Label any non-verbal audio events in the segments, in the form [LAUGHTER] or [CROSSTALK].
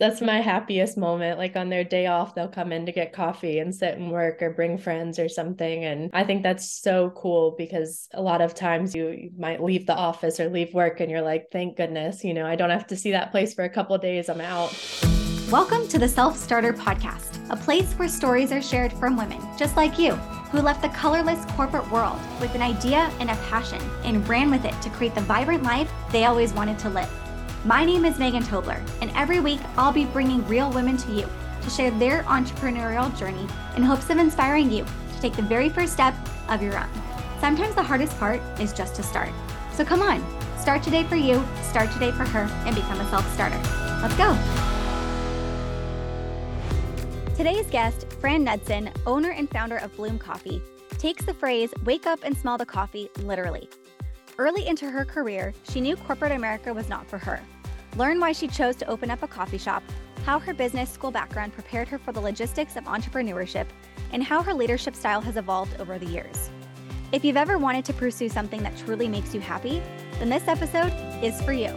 That's my happiest moment. Like on their day off, they'll come in to get coffee and sit and work or bring friends or something. And I think that's so cool because a lot of times you, you might leave the office or leave work and you're like, thank goodness, you know, I don't have to see that place for a couple days. I'm out. Welcome to the Self Starter Podcast, a place where stories are shared from women just like you who left the colorless corporate world with an idea and a passion and ran with it to create the vibrant life they always wanted to live. My name is Megan Tobler, and every week I'll be bringing real women to you to share their entrepreneurial journey in hopes of inspiring you to take the very first step of your own. Sometimes the hardest part is just to start. So come on, start today for you, start today for her, and become a self starter. Let's go. Today's guest, Fran Knudsen, owner and founder of Blum Coffee, takes the phrase wake up and smell the coffee literally. Early into her career, she knew corporate America was not for her. Learn why she chose to open up a coffee shop, how her business school background prepared her for the logistics of entrepreneurship, and how her leadership style has evolved over the years. If you've ever wanted to pursue something that truly makes you happy, then this episode is for you.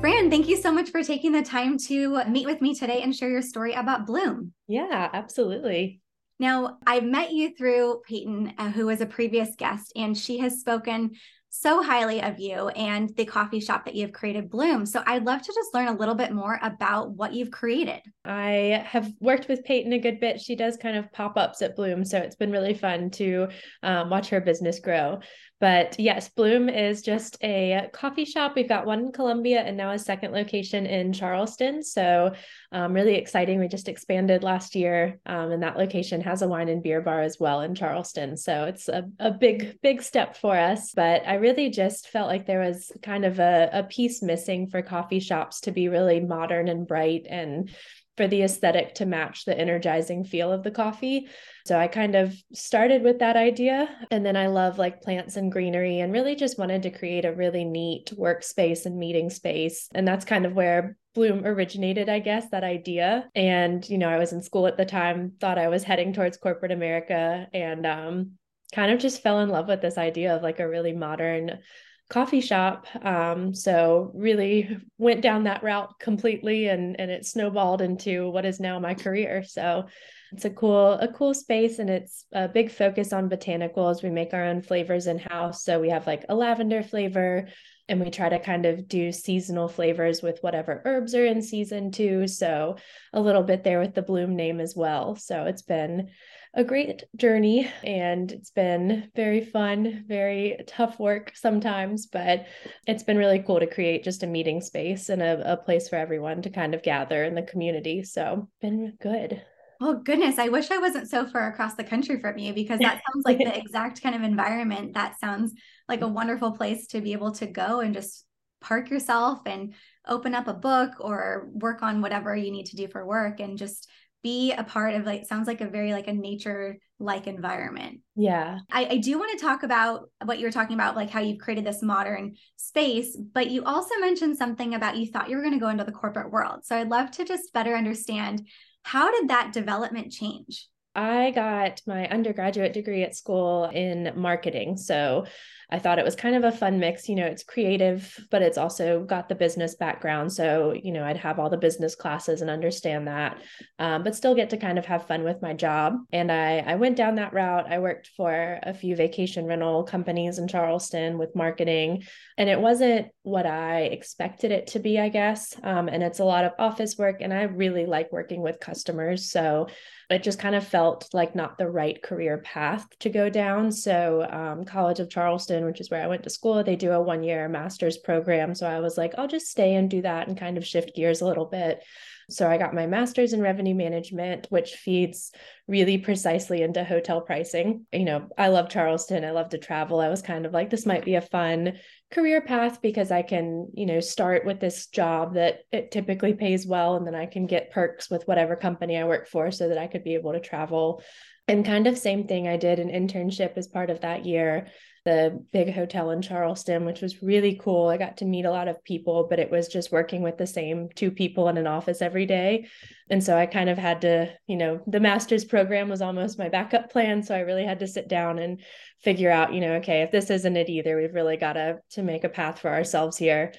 Fran, thank you so much for taking the time to meet with me today and share your story about Blum. Yeah, absolutely. Now, I met you through Peyton, uh, who was a previous guest, and she has spoken so highly of you and the coffee shop that you've created, Blum. So I'd love to just learn a little bit more about what you've created. I have worked with Peyton a good bit. She does kind of pop ups at Blum. So it's been really fun to um, watch her business grow. But yes, Blum is just a coffee shop. We've got one in Columbia and now a second location in Charleston. So um, really exciting. We just expanded last year, um, and that location has a wine and beer bar as well in Charleston. So it's a, a big, big step for us. But I really just felt like there was kind of a, a piece missing for coffee shops to be really modern and bright and for the aesthetic to match the energizing feel of the coffee. So I kind of started with that idea. And then I love like plants and greenery and really just wanted to create a really neat workspace and meeting space. And that's kind of where Blum originated, I guess, that idea. And, you know, I was in school at the time, thought I was heading towards corporate America and um, kind of just fell in love with this idea of like a really modern coffee shop. Um, so really went down that route completely and and it snowballed into what is now my career. So it's a cool a cool space and it's a big focus on botanicals. We make our own flavors in house. So we have like a lavender flavor and we try to kind of do seasonal flavors with whatever herbs are in season too. So a little bit there with the bloom name as well. So it's been a great journey and it's been very fun, very tough work sometimes, but it's been really cool to create just a meeting space and a, a place for everyone to kind of gather in the community. So, been good. Oh goodness, I wish I wasn't so far across the country from you because that sounds like the [LAUGHS] exact kind of environment that sounds like a wonderful place to be able to go and just park yourself and open up a book or work on whatever you need to do for work and just be a part of like sounds like a very like a nature like environment. Yeah. I, I do want to talk about what you were talking about like how you've created this modern space but you also mentioned something about you thought you were going to go into the corporate world. So i'd love to just better understand how did that development change? I got my undergraduate degree at school in marketing. So I thought it was kind of a fun mix. You know, it's creative, but it's also got the business background. So, you know, I'd have all the business classes and understand that, um, but still get to kind of have fun with my job. And I, I went down that route. I worked for a few vacation rental companies in Charleston with marketing, and it wasn't what I expected it to be, I guess. Um, and it's a lot of office work, and I really like working with customers. So, it just kind of felt like not the right career path to go down. So, um, College of Charleston, which is where I went to school, they do a one year master's program. So, I was like, I'll just stay and do that and kind of shift gears a little bit. So, I got my master's in revenue management, which feeds really precisely into hotel pricing. You know, I love Charleston, I love to travel. I was kind of like, this might be a fun career path because I can, you know, start with this job that it typically pays well and then I can get perks with whatever company I work for so that I could be able to travel. And kind of same thing I did an internship as part of that year the big hotel in Charleston, which was really cool. I got to meet a lot of people, but it was just working with the same two people in an office every day. And so I kind of had to, you know, the master's program was almost my backup plan. So I really had to sit down and figure out, you know, okay, if this isn't it either, we've really got to to make a path for ourselves here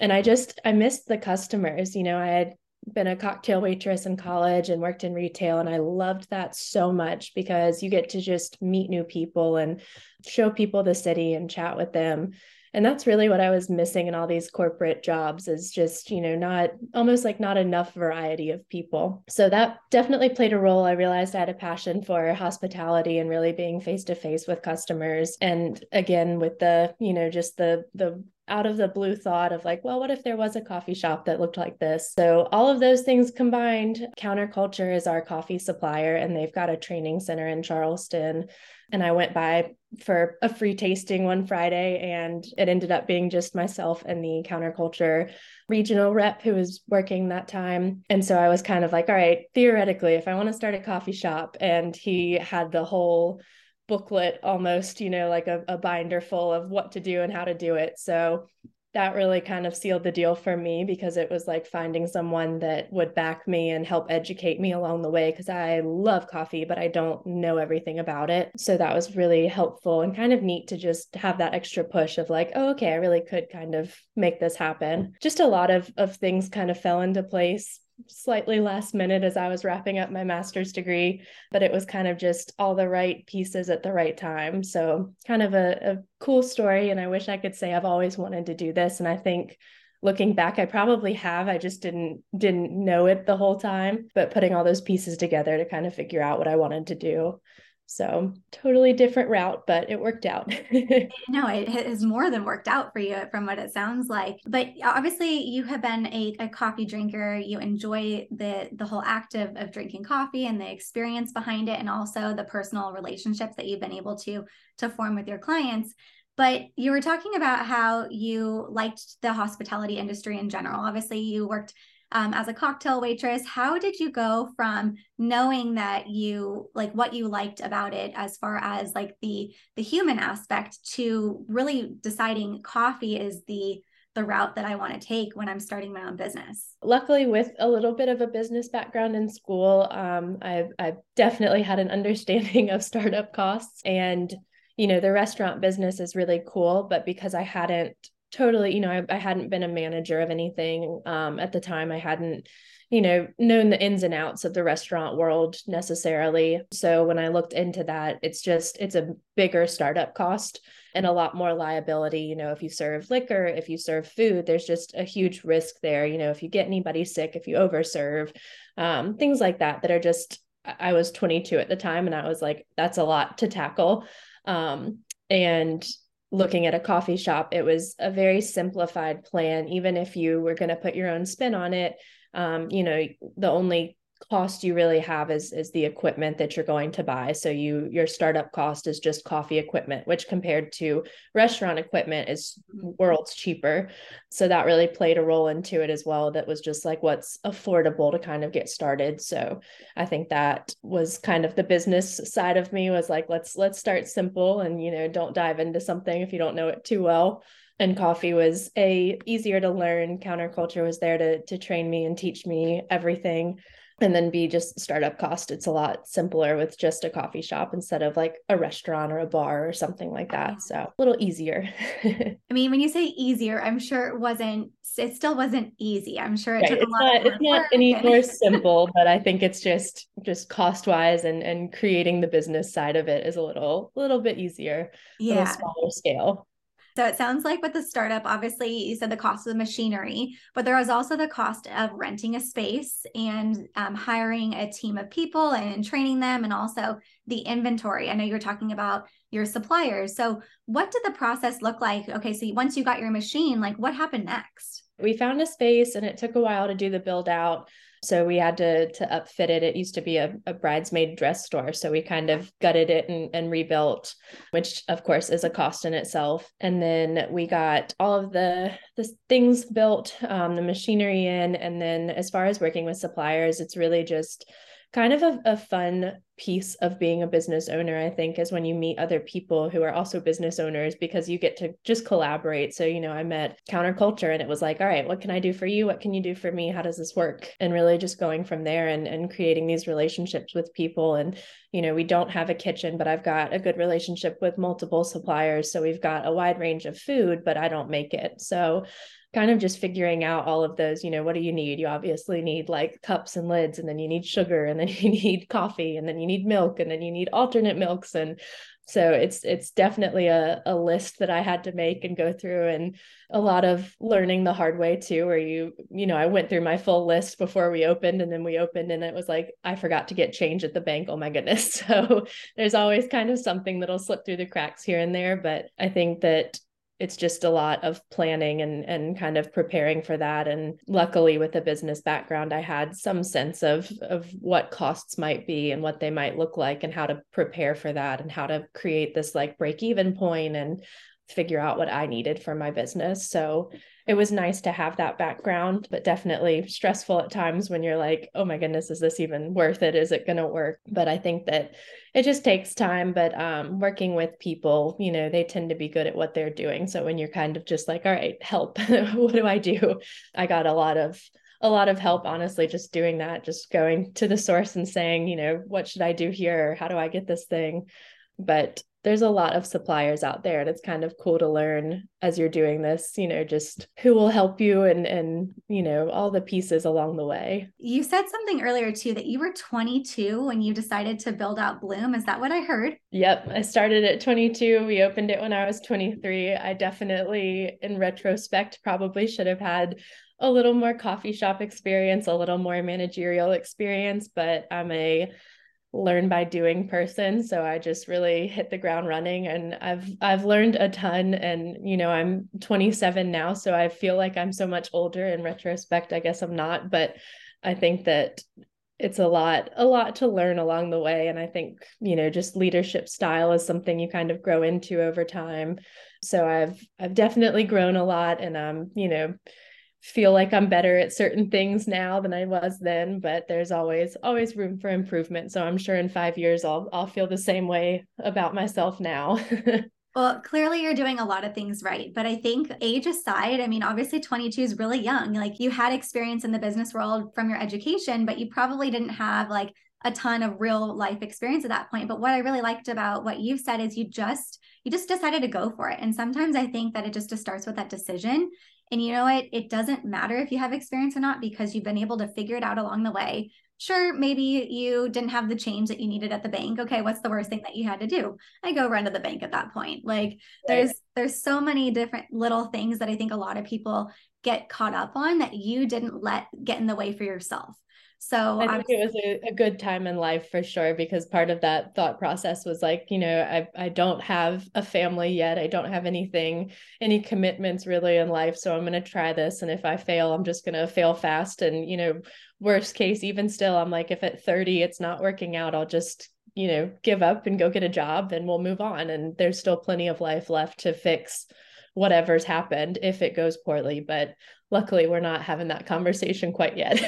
and I just I missed the customers. You know, I had been a cocktail waitress in college and worked in retail and I loved that so much because you get to just meet new people and show people the city and chat with them. And that's really what i was missing in all these corporate jobs is just you know not almost like not enough variety of people. So that definitely played a role. I realized i had a passion for hospitality and really being face to face with customers. And again with the you know just the the out of the blue thought of like, well, what if there was a coffee shop that looked like this? So, all of those things combined, Counterculture is our coffee supplier, and they've got a training center in Charleston. And I went by for a free tasting one Friday, and it ended up being just myself and the Counterculture regional rep who was working that time. And so I was kind of like, all right, theoretically, if I want to start a coffee shop, and he had the whole booklet almost, you know, like a, a binder full of what to do and how to do it. So that really kind of sealed the deal for me because it was like finding someone that would back me and help educate me along the way because I love coffee, but I don't know everything about it. So that was really helpful and kind of neat to just have that extra push of like, oh, okay, I really could kind of make this happen. Just a lot of of things kind of fell into place slightly last minute as I was wrapping up my master's degree, but it was kind of just all the right pieces at the right time. So, kind of a, a cool story. And I wish I could say I've always wanted to do this. And I think looking back i probably have i just didn't didn't know it the whole time but putting all those pieces together to kind of figure out what i wanted to do so totally different route, but it worked out. [LAUGHS] no, it has more than worked out for you from what it sounds like. But obviously you have been a, a coffee drinker. You enjoy the the whole act of, of drinking coffee and the experience behind it and also the personal relationships that you've been able to to form with your clients. But you were talking about how you liked the hospitality industry in general. Obviously, you worked um, as a cocktail waitress how did you go from knowing that you like what you liked about it as far as like the the human aspect to really deciding coffee is the the route that I want to take when I'm starting my own business. Luckily, with a little bit of a business background in school, um, I've, I've definitely had an [LAUGHS] understanding of startup costs. And, you know, the restaurant business is really cool, but because I hadn't totally you know I, I hadn't been a manager of anything um, at the time. I hadn't you know known the ins and outs of the restaurant world necessarily. So when i looked into that it's just it's a bigger startup cost and a lot more liability. You know if you serve liquor if you serve food there's just a huge risk there. You know if you get anybody sick if you overserve um, things like that that are just i was 22 at the time and i was like that's a lot to tackle. Um, and looking at a coffee shop, it was a very simplified plan. Even if you were going to put your own spin on it, um, you know, the only cost you really have is is the equipment that you're going to buy. So you your startup cost is just coffee equipment which compared to restaurant equipment is mm-hmm. worlds cheaper. So that really played a role into it as well that was just like what's affordable to kind of get started. So i think that was kind of the business side of me was like let's let's start simple and you know don't dive into something if you don't know it too well. And coffee was a easier to learn. Counterculture was there to to train me and teach me everything and then be just startup cost it's a lot simpler with just a coffee shop instead of like a restaurant or a bar or something like that so a little easier. [LAUGHS] I mean when you say easier i'm sure it wasn't it still wasn't easy. I'm sure it right. took it's a lot not, it's not any more [LAUGHS] simple but i think it's just just cost wise and and creating the business side of it is a little little bit easier yeah. smaller scale so it sounds like with the startup, obviously you said the cost of the machinery, but there was also the cost of renting a space and um, hiring a team of people and training them, and also the inventory. I know you're talking about your suppliers. So what did the process look like? Okay, so once you got your machine, like what happened next? We found a space and it took a while to do the build out. So we had to to upfit it. It used to be a, a bridesmaid dress store. So we kind of gutted it and, and rebuilt, which of course is a cost in itself. And then we got all of the the things built, um, the machinery in. And then as far as working with suppliers, it's really just kind of a, a fun piece of being a business owner i think is when you meet other people who are also business owners because you get to just collaborate. So you know i met counterculture and it was like all right what can i do for you? What can you do for me? How does this work? And really just going from there and and creating these relationships with people. And you know we don't have a kitchen but i've got a good relationship with multiple suppliers. So we've got a wide range of food but i don't make it. So kind of just figuring out all of those, you know, what do you need? You obviously need like cups and lids, and then you need sugar, and then [LAUGHS] you need coffee, and then you need milk, and then you need alternate milks. And so it's it's definitely a, a list that I had to make and go through and a lot of learning the hard way too, where you, you know, I went through my full list before we opened and then we opened and it was like, I forgot to get change at the bank. Oh my goodness. [LAUGHS] So there's always kind of something that'll slip through the cracks here and there. But I think that it's just a lot of planning and and kind of preparing for that. And luckily with a business background i had some sense of of what costs might be and what they might look like and how to prepare for that and how to create this like break even point and figure out what I needed for my business. So it was nice to have that background, but definitely stressful at times when you're like, oh my goodness, is this even worth it? Is it going to work? But I think that it just takes time. But um, working with people, you know, they tend to be good at what they're doing. So when you're kind of just like, all right, help, [LAUGHS] what do I do? I got a lot of a lot of help honestly just doing that just going to the source and saying you know what should i do here how do i get this thing but there's a lot of suppliers out there and it's kind of cool to learn as you're doing this you know just who will help you and and you know all the pieces along the way. You said something earlier too that you were 22 when you decided to build out Blum. Is that what i heard? Yep i started at 22 we opened it when i was 23 i definitely in retrospect probably should have had a little more coffee shop experience a little more managerial experience but i'm a learn by doing person. So i just really hit the ground running and i've i've learned a ton and you know i'm 27 now so i feel like i'm so much older in retrospect i guess i'm not but i think that it's a lot a lot to learn along the way and i think you know just leadership style is something you kind of grow into over time. So i've i've definitely grown a lot and i'm you know feel like I'm better at certain things now than I was then, but there's always always room for improvement. So I'm sure in 5 years I'll I'll feel the same way about myself now. [LAUGHS] Well, clearly you're doing a lot of things right. But I think age aside, I mean, obviously 22 is really young. Like you had experience in the business world from your education, but you probably didn't have like a ton of real life experience at that point. But what I really liked about what you've said is you just you just decided to go for it. And sometimes I think that it just starts with that decision. And you know what? It doesn't matter if you have experience or not because you've been able to figure it out along the way. Sure, maybe you didn't have the change that you needed at the bank. Okay, what's the worst thing that you had to do? I go run to the bank at that point. Like right. there's there's so many different little things that I think a lot of people get caught up on that you didn't let get in the way for yourself. So I think it was a, a, good time in life for sure because part of that thought process was like, you know, I I don't have a family yet. I don't have anything, any commitments really in life. So I'm gonna try this. And if I fail, I'm just gonna fail fast. And, you know, worst case, even still, I'm like, if at 30 it's not working out, I'll just, you know, give up and go get a job and we'll move on. And there's still plenty of life left to fix whatever's happened if it goes poorly. But luckily we're not having that conversation quite yet.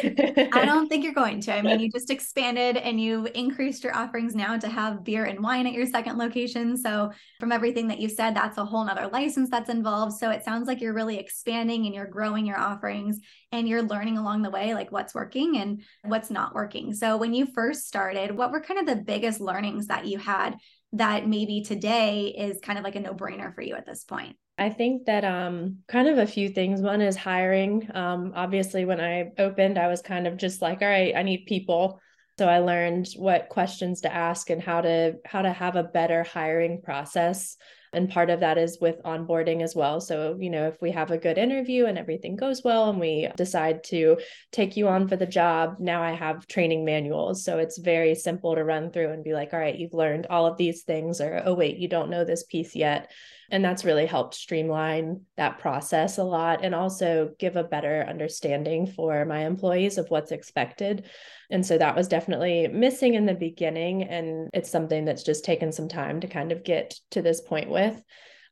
I [LAUGHS] don't think you're going to. I mean, you just expanded and you've increased your offerings now to have beer and wine at your second location. So from everything that you said, that's a whole nother license that's involved. So it sounds like you're really expanding and you're growing your offerings and you're learning along the way, like what's working and what's not working. So when you first started, what were kind of the biggest learnings that you had that maybe today is kind of like a no brainer for you at this point? I think that um kind of a few things. One is hiring. Um obviously when I opened, I was kind of just like, all right, I need people. So I learned what questions to ask and how to how to have a better hiring process. And part of that is with onboarding as well. So, you know, if we have a good interview and everything goes well and we decide to take you on for the job, now I have training manuals. So it's very simple to run through and be like, all right, you've learned all of these things, or oh, wait, you don't know this piece yet and that's really helped streamline that process a lot and also give a better understanding for my employees of what's expected. And so that was definitely missing in the beginning. And it's something that's just taken some time to kind of get to this point with.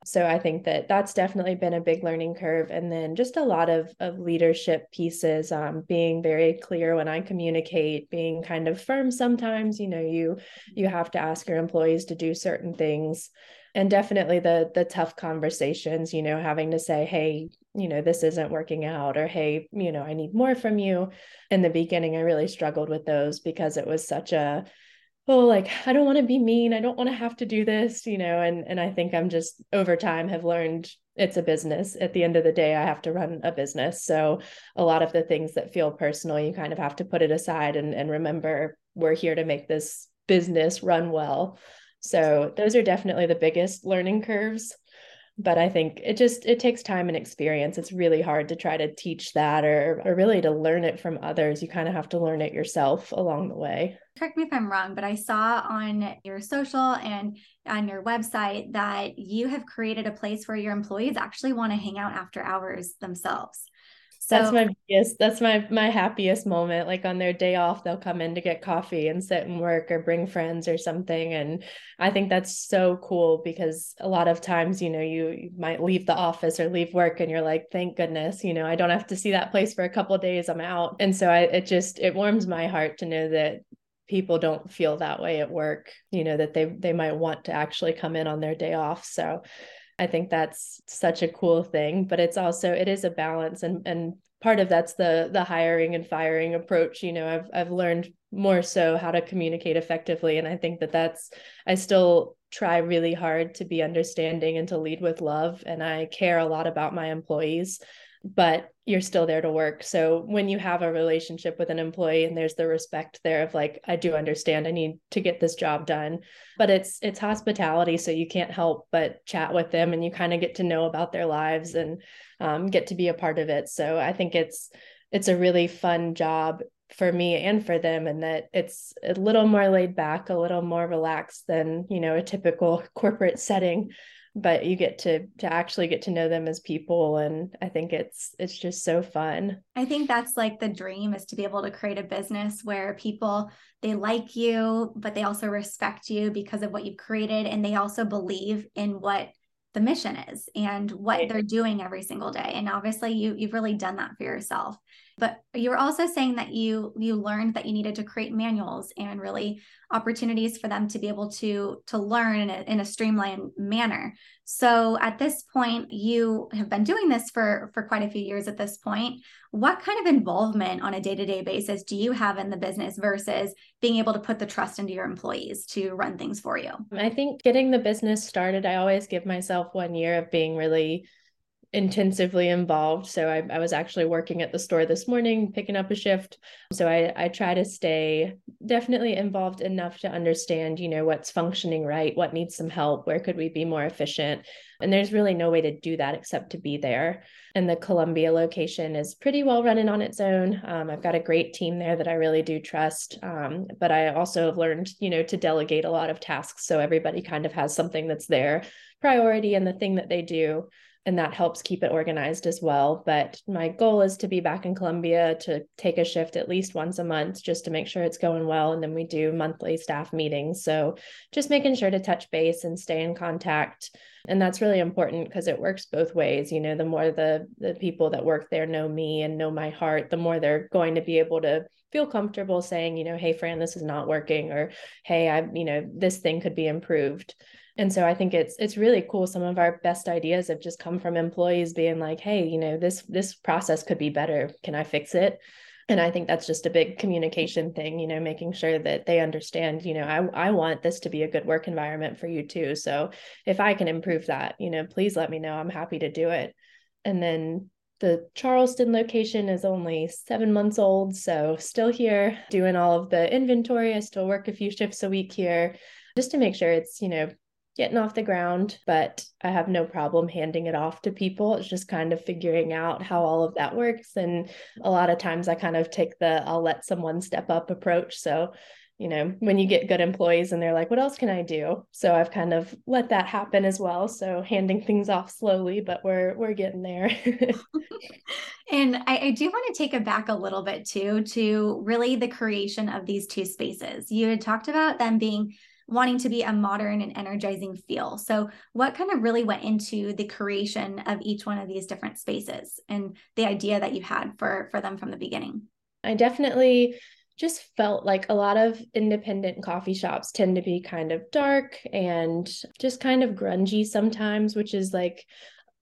So I think that that's definitely been a big learning curve. And then just a lot of, of leadership pieces, um, being very clear when I communicate, being kind of firm sometimes, you know, you you have to ask your employees to do certain things and definitely the the tough conversations you know having to say hey you know this isn't working out or hey you know i need more from you in the beginning i really struggled with those because it was such a oh like i don't want to be mean i don't want to have to do this you know and and i think i'm just over time have learned it's a business. At the end of the day, I have to run a business. So a lot of the things that feel personal, you kind of have to put it aside and, and remember we're here to make this business run well. So those are definitely the biggest learning curves. But I think it just it takes time and experience. It's really hard to try to teach that or or really to learn it from others. You kind of have to learn it yourself along the way. Correct me if I'm wrong, but I saw on your social and on your website that you have created a place where your employees actually want to hang out after hours themselves. So that's my biggest that's my my happiest moment. Like on their day off, they'll come in to get coffee and sit and work or bring friends or something. And I think that's so cool because a lot of times, you know, you, you might leave the office or leave work and you're like, thank goodness, you know, I don't have to see that place for a couple days. I'm out. And so I it just it warms my heart to know that people don't feel that way at work, you know, that they they might want to actually come in on their day off. So I think that's such a cool thing, but it's also it is a balance and and part of that's the the hiring and firing approach, you know, I've I've learned more so how to communicate effectively and I think that that's I still try really hard to be understanding and to lead with love and I care a lot about my employees but you're still there to work. So when you have a relationship with an employee and there's the respect there of like I do understand I need to get this job done, but it's it's hospitality so you can't help but chat with them and you kind of get to know about their lives and um, get to be a part of it. So I think it's it's a really fun job for me and for them and that it's a little more laid back, a little more relaxed than, you know, a typical corporate setting but you get to to actually get to know them as people and i think it's it's just so fun. I think that's like the dream is to be able to create a business where people they like you but they also respect you because of what you've created and they also believe in what the mission is and what right. they're doing every single day. And obviously you you've really done that for yourself. But you were also saying that you you learned that you needed to create manuals and really opportunities for them to be able to to learn in a, in a streamlined manner so at this point you have been doing this for for quite a few years at this point. What kind of involvement on a day-to-day basis do you have in the business versus being able to put the trust into your employees to run things for you? I think getting the business started i always give myself one year of being really intensively involved. So I, I was actually working at the store this morning, picking up a shift. So I, I try to stay definitely involved enough to understand, you know, what's functioning right, what needs some help, where could we be more efficient. And there's really no way to do that except to be there. And the Columbia location is pretty well running on its own. Um, I've got a great team there that I really do trust. Um, but I also have learned, you know, to delegate a lot of tasks. So everybody kind of has something that's their priority and the thing that they do and that helps keep it organized as well. But my goal is to be back in Columbia to take a shift at least once a month just to make sure it's going well. And then we do monthly staff meetings. So just making sure to touch base and stay in contact. And that's really important because it works both ways. You know, the more the the people that work there know me and know my heart, the more they're going to be able to feel comfortable saying, you know, hey Fran, this is not working, or hey, I, you know, this thing could be improved and so i think it's it's really cool some of our best ideas have just come from employees being like hey you know this this process could be better. Can i fix it? And i think that's just a big communication thing you know making sure that they understand you know i, I want this to be a good work environment for you too. So if i can improve that you know please let me know. I'm happy to do it. And then the Charleston location is only seven months old, so still here doing all of the inventory. I still work a few shifts a week here just to make sure it's, you know, getting off the ground, but I have no problem handing it off to people. It's just kind of figuring out how all of that works. And a lot of times I kind of take the I'll let someone step up approach. So, you know, when you get good employees and they're like, what else can I do? So I've kind of let that happen as well. So handing things off slowly, but we're we're getting there. [LAUGHS] and I, I do want to take it back a little bit too to really the creation of these two spaces. You had talked about them being wanting to be a modern and energizing feel. So, what kind of really went into the creation of each one of these different spaces and the idea that you had for for them from the beginning? I definitely just felt like a lot of independent coffee shops tend to be kind of dark and just kind of grungy sometimes, which is like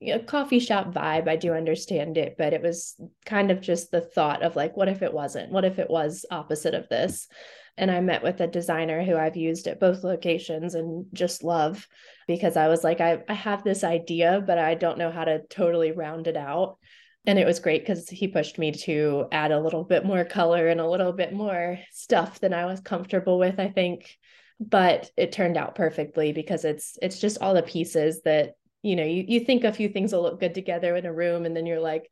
a coffee shop vibe. I do understand it, but it was kind of just the thought of like, what if it wasn't? What if it was opposite of this? And I met with a designer who I've used at both locations and just love because I was like, I, I have this idea, but I don't know how to totally round it out. And it was great because he pushed me to add a little bit more color and a little bit more stuff than I was comfortable with, I think. But it turned out perfectly because it's it's just all the pieces that you know you, you think a few things will look good together in a room and then you're like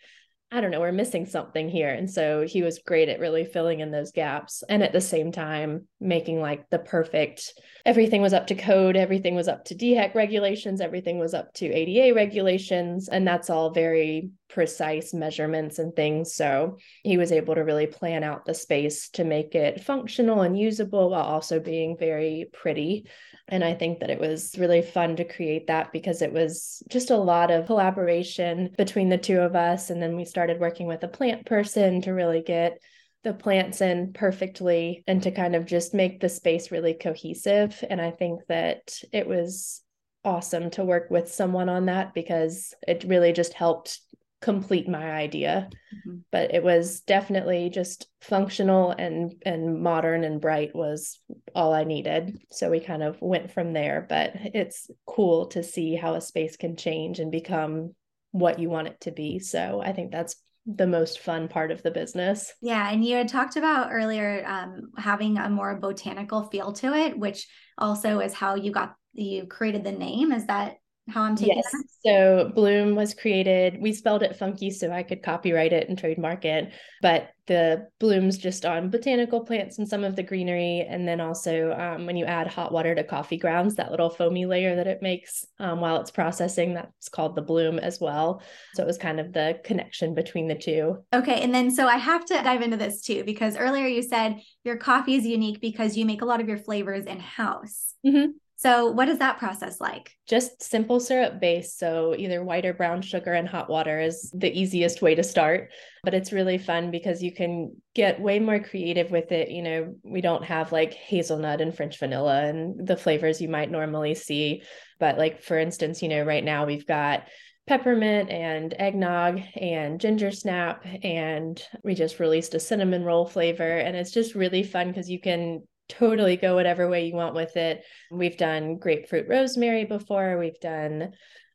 I don't know, we're missing something here. And so he was great at really filling in those gaps and at the same time making like the perfect everything was up to code, everything was up to DHEC regulations, everything was up to ADA regulations. And that's all very precise measurements and things. So he was able to really plan out the space to make it functional and usable while also being very pretty. And I think that it was really fun to create that because it was just a lot of collaboration between the two of us. And then we started working with a plant person to really get the plants in perfectly and to kind of just make the space really cohesive. And I think that it was awesome to work with someone on that because it really just helped complete my idea mm-hmm. but it was definitely just functional and and modern and bright was all i needed so we kind of went from there but it's cool to see how a space can change and become what you want it to be so i think that's the most fun part of the business. Yeah. And you had talked about earlier um, having a more botanical feel to it, which also is how you got, you created the name. Is that how I'm taking yes. So Blum was created. We spelled it funky so I could copyright it and trademark it. But the blooms just on botanical plants and some of the greenery. And then also um, when you add hot water to coffee grounds, that little foamy layer that it makes um, while it's processing, that's called the bloom as well. So it was kind of the connection between the two. Okay. And then so I have to dive into this too, because earlier you said your coffee is unique because you make a lot of your flavors in house. Mm-hmm. So, what is that process like? Just simple syrup base. So, either white or brown sugar and hot water is the easiest way to start. But it's really fun because you can get way more creative with it. You know, we don't have like hazelnut and French vanilla and the flavors you might normally see. But, like, for instance, you know, right now we've got peppermint and eggnog and ginger snap and we just released a cinnamon roll flavor and it's just really fun because you can totally go whatever way you want with it. We've done grapefruit rosemary before, we've done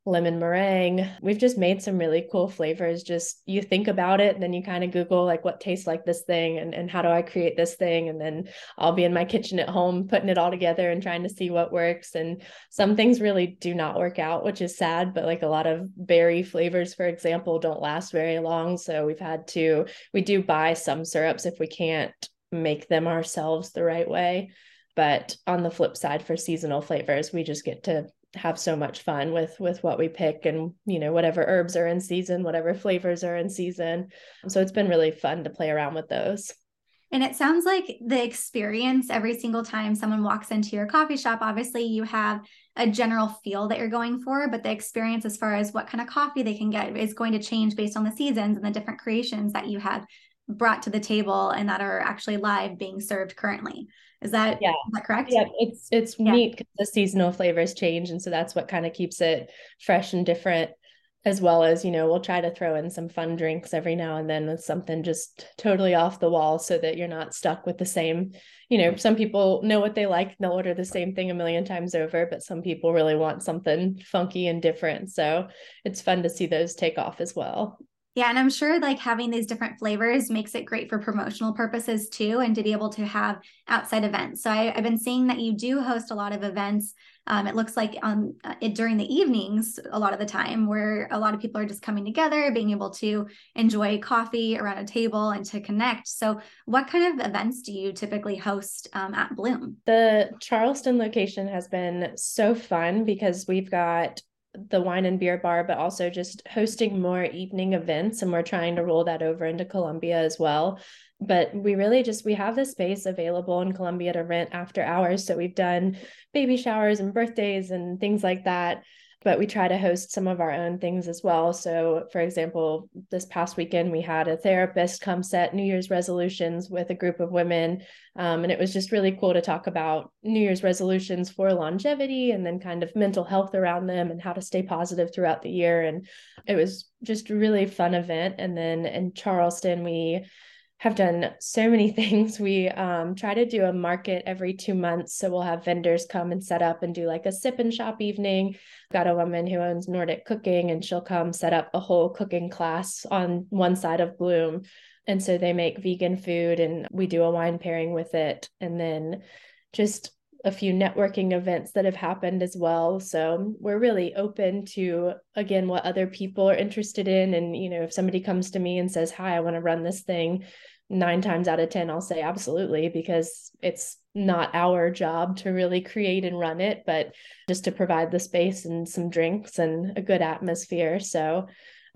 lemon meringue. We've just made some really cool flavors. Just you think about it, then you kind of Google like what tastes like this thing and, and how do I create this thing? And then I'll be in my kitchen at home putting it all together and trying to see what works. And some things really do not work out, which is sad, but like a lot of berry flavors, for example, don't last very long. So we've had to, we do buy some syrups if we can't make them ourselves the right way. But on the flip side, for seasonal flavors, we just get to have so much fun with with what we pick and you know whatever herbs are in season whatever flavors are in season so it's been really fun to play around with those and it sounds like the experience every single time someone walks into your coffee shop, obviously you have a general feel that you're going for, but the experience as far as what kind of coffee they can get is going to change based on the seasons and the different creations that you have brought to the table and that are actually live being served currently. Is that yeah is that correct? Yeah, it's it's yeah. neat because the seasonal flavors change, and so that's what kind of keeps it fresh and different. As well as you know, we'll try to throw in some fun drinks every now and then with something just totally off the wall, so that you're not stuck with the same. You know, some people know what they like; they'll order the same thing a million times over. But some people really want something funky and different. So it's fun to see those take off as well. Yeah, and I'm sure like having these different flavors makes it great for promotional purposes too, and to be able to have outside events. So I, have been seeing that you do host a lot of events. Um, it looks like on uh, it, during the evenings a lot of the time, where a lot of people are just coming together, being able to enjoy coffee around a table and to connect. So, what kind of events do you typically host um, at Blum? The Charleston location has been so fun because we've got the wine and beer bar, but also just hosting more evening events. And we're trying to roll that over into Columbia as well. But we really just we have the space available in Columbia to rent after hours. So we've done baby showers and birthdays and things like that. But we try to host some of our own things as well. So, for example, this past weekend, we had a therapist come set New Year's resolutions with a group of women. Um, and it was just really cool to talk about New Year's resolutions for longevity and then kind of mental health around them and how to stay positive throughout the year. And it was just really fun event. And then in Charleston, we have done so many [LAUGHS] things. We um, try to do a market every two months. So we'll have vendors come and set up and do like a sip and shop evening. Got a woman who owns Nordic Cooking, and she'll come set up a whole cooking class on one side of Blum. And so they make vegan food, and we do a wine pairing with it. And then just a few networking events that have happened as well. So we're really open to, again, what other people are interested in. And, you know, if somebody comes to me and says, Hi, I want to run this thing, nine times out of 10, I'll say absolutely, because it's not our job to really create and run it, but just to provide the space and some drinks and a good atmosphere. So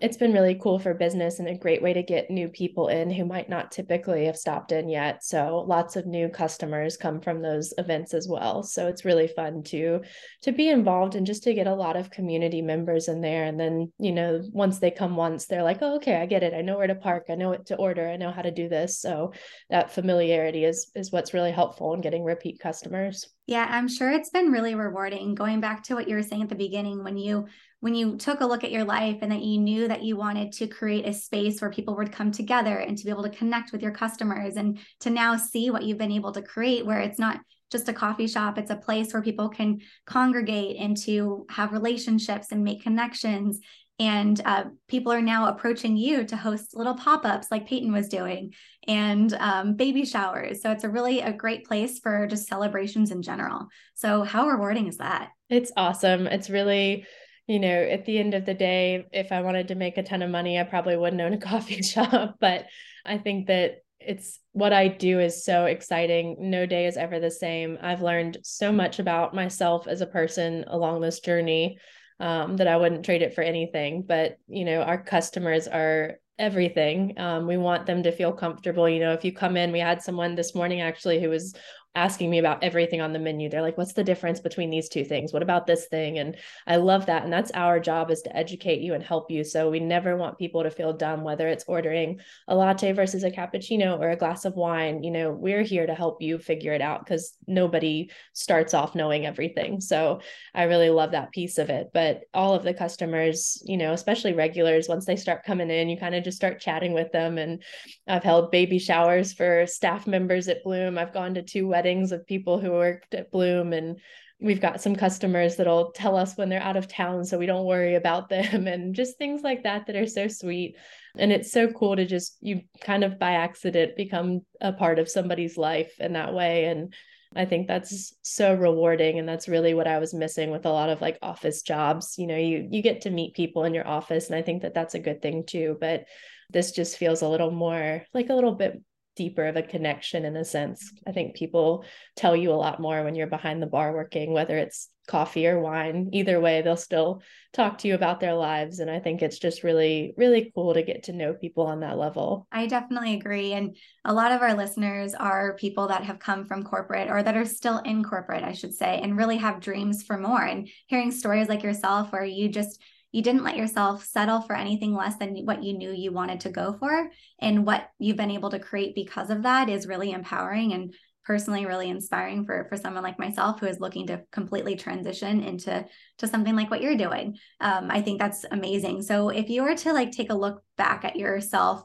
it's been really cool for business and a great way to get new people in who might not typically have stopped in yet. So lots of new customers come from those events as well. So it's really fun to to be involved and just to get a lot of community members in there. And then, you know, once they come once, they're like, oh, okay, I get it. I know where to park. I know what to order. I know how to do this. So that familiarity is is what's really helpful in getting repeat customers. Yeah, I'm sure it's been really rewarding. Going back to what you were saying at the beginning, when you when you took a look at your life and that you knew that you wanted to create a space where people would come together and to be able to connect with your customers and to now see what you've been able to create where it's not just a coffee shop it's a place where people can congregate and to have relationships and make connections. And uh, people are now approaching you to host little pop-ups like peyton was doing and um, baby showers. So it's a really a great place for just celebrations in general. So how rewarding is that? It's awesome. It's really you know, at the end of the day, if I wanted to make a ton of money, I probably wouldn't own a [LAUGHS] coffee shop. But I think that it's what I do is so exciting. No day is ever the same. I've learned so much about myself as a person along this journey um, that I wouldn't trade it for anything. But, you know, our customers are everything. Um, we want them to feel comfortable. You know, if you come in, we had someone this morning actually who was asking me about everything on the menu. They're like, what's the difference between these two things? What about this thing? And I love that. And that's our job is to educate you and help you. So we never want people to feel dumb, whether it's ordering a latte versus a cappuccino or a glass of wine. You know, we're here to help you figure it out because nobody starts off knowing everything. So I really love that piece of it. But all of the customers, you know, especially regulars, once they start coming in, you kind of just start chatting with them. And I've held baby showers for staff members at Blum. I've gone to two weddings of people who worked at Blum and we've got some customers that'll tell us when they're out of town so we don't worry about [LAUGHS] them and just things like that that are so sweet and it's so cool to just you kind of by accident become a part of somebody's life in that way and I think that's so rewarding and that's really what I was missing with a lot of like office jobs. You know, you you get to meet people in your office and I think that that's a good thing too, but this just feels a little more like a little bit deeper of a connection in a sense. I think people tell you a lot more when you're behind the bar working, whether it's coffee or wine. Either way, they'll still talk to you about their lives. And I think it's just really, really cool to get to know people on that level. I definitely agree. And a lot of our listeners are people that have come from corporate or that are still in corporate, I should say, and really have dreams for more. And hearing stories like yourself where you just you didn't let yourself settle for anything less than what you knew you wanted to go for. And what you've been able to create because of that is really empowering and personally really inspiring for for someone like myself who is looking to completely transition into to something like what you're doing. Um, i think that's amazing. So if you were to like take a look back at yourself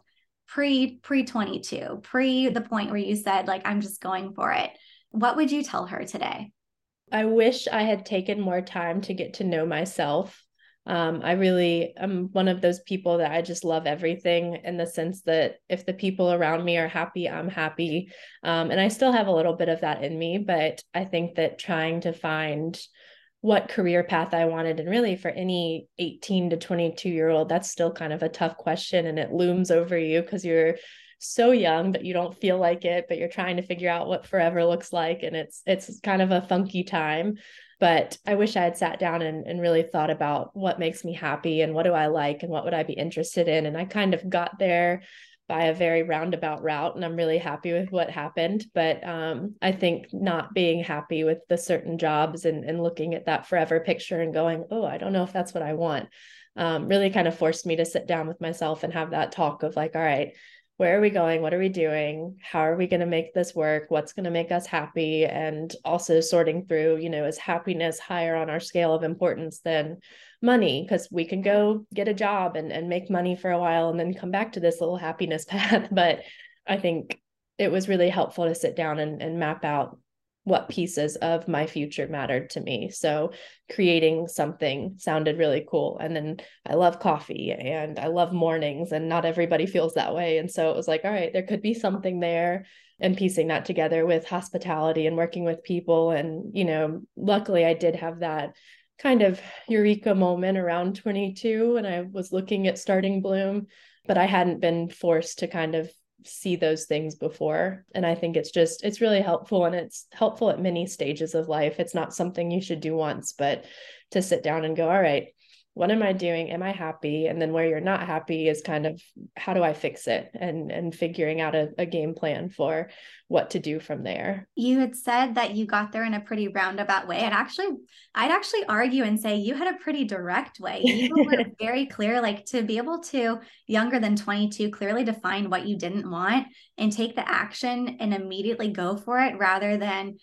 pre pre 22 pre the point where you said like i'm just going for it what would you tell her today? I wish i had taken more time to get to know myself um, I really am one of those people that I just love everything in the sense that if the people around me are happy, I'm happy. Um, and I still have a little bit of that in me, but I think that trying to find what career path I wanted, and really for any 18 to 22 year old, that's still kind of a tough question and it looms over you because you're so young but you don't feel like it but you're trying to figure out what forever looks like and it's it's kind of a funky time but I wish I had sat down and, and really thought about what makes me happy and what do I like and what would I be interested in. And I kind of got there by a very roundabout route and i'm really happy with what happened but um, i think not being happy with the certain jobs and, and looking at that forever picture and going oh i don't know if that's what i want um, really kind of forced me to sit down with myself and have that talk of like all right where are we going? What are we doing? How are we going to make this work? What's going to make us happy? And also sorting through you know is happiness higher on our scale of importance than money? Because we can go get a job and, and make money for a while and then come back to this little happiness [LAUGHS] path. But i think it was really helpful to sit down and, and map out what pieces of my future mattered to me. So creating something sounded really cool. And then I love coffee and I love mornings, and not everybody feels that way. And so it was like, all right, there could be something there and piecing that together with hospitality and working with people. And, you know, luckily I did have that kind of eureka moment around 22 when I was looking at starting Blum, but I hadn't been forced to kind of see those things before. And i think it's just it's really helpful and it's helpful at many stages of life. It's not something you should do once but to sit down and go all right what am i doing? Am i happy? And then where you're not happy is kind of how do i fix it? And and figuring out a, a, game plan for what to do from there. You had said that you got there in a pretty roundabout way. And actually i'd actually argue and say you had a pretty direct way. You were [LAUGHS] very clear like to be able to younger than 22 clearly define what you didn't want and take the action and immediately go for it rather than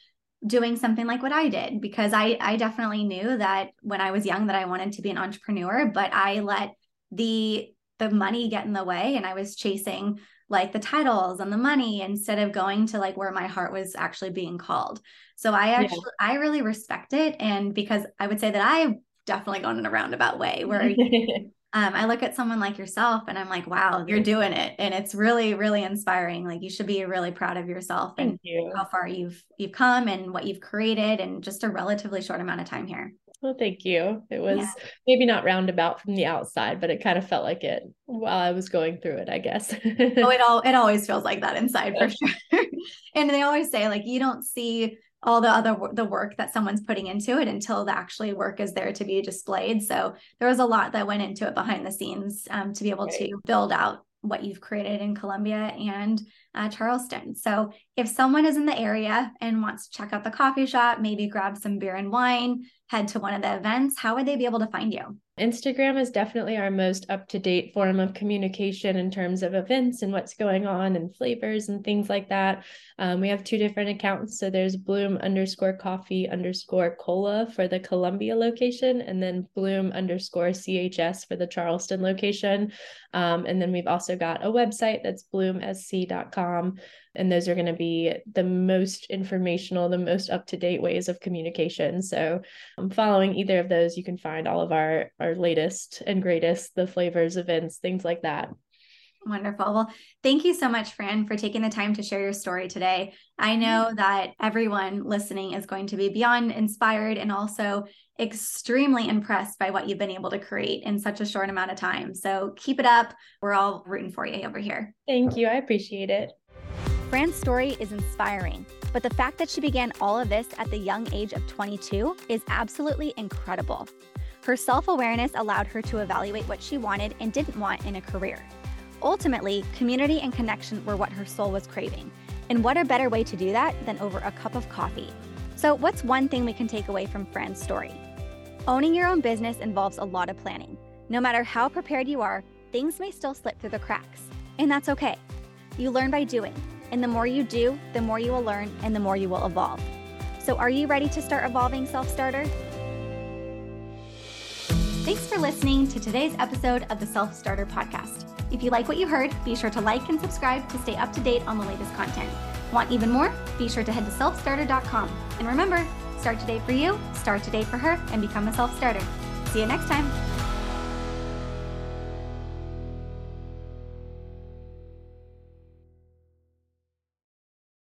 doing something like what I did because I I definitely knew that when I was young that I wanted to be an entrepreneur, but I let the the money get in the way and I was chasing like the titles and the money instead of going to like where my heart was actually being called. So I actually yeah. I really respect it and because I would say that I've definitely gone in a roundabout way where [LAUGHS] um, I look at someone like yourself and I'm like, wow, you're doing it. And it's really, really inspiring. Like you should be really proud of yourself Thank and you. how far you've you've come and what you've created in just a relatively short amount of time here. Well, thank you. It was yeah. maybe not roundabout from the outside, but it kind of felt like it while I was going through it, I guess. oh, it [LAUGHS] all it always feels like that inside for sure. [LAUGHS] and they always say like you don't see all the other the work that someone's putting into it until the actually work is there to be displayed. So there was a lot that went into it behind the scenes um, to be able right. to build out what you've created in Columbia and uh, Charleston. So if someone is in the area and wants to check out the coffee shop, maybe grab some beer and wine, head to one of the events, how would they be able to find you? Instagram is definitely our most up to date form of communication in terms of events and what's going on and flavors and things like that. Um, we have two different accounts. So there's Blum underscore coffee underscore cola for the Columbia location, and then Blum underscore CHS for the Charleston location. Um, and then we've also got a website that's blumsc.com and those are going to be the most informational the most up to date ways of communication so um, following either of those you can find all of our our latest and greatest the flavors events things like that Wonderful. Well, thank you so much, Fran, for taking the time to share your story today. I know that everyone listening is going to be beyond inspired and also extremely impressed by what you've been able to create in such a short amount of time. So keep it up. We're all rooting for you over here. Thank you. I appreciate it. Fran's story is inspiring, but the fact that she began all of this at the young age of 22 is absolutely incredible. Her self awareness allowed her to evaluate what she wanted and didn't want in a career. Ultimately, community and connection were what her soul was craving. And what a better way to do that than over a cup of coffee? So, what's one thing we can take away from Fran's story? Owning your own business involves a lot of planning. No matter how prepared you are, things may still slip through the cracks. And that's okay. You learn by doing. And the more you do, the more you will learn and the more you will evolve. So, are you ready to start evolving self starter? Thanks for listening to today's episode of the Self Starter Podcast. If you like what you heard, be sure to like and subscribe to stay up to date on the latest content. Want even more? Be sure to head to selfstarter.com. And remember, start today for you, start today for her, and become a self starter. See you next time.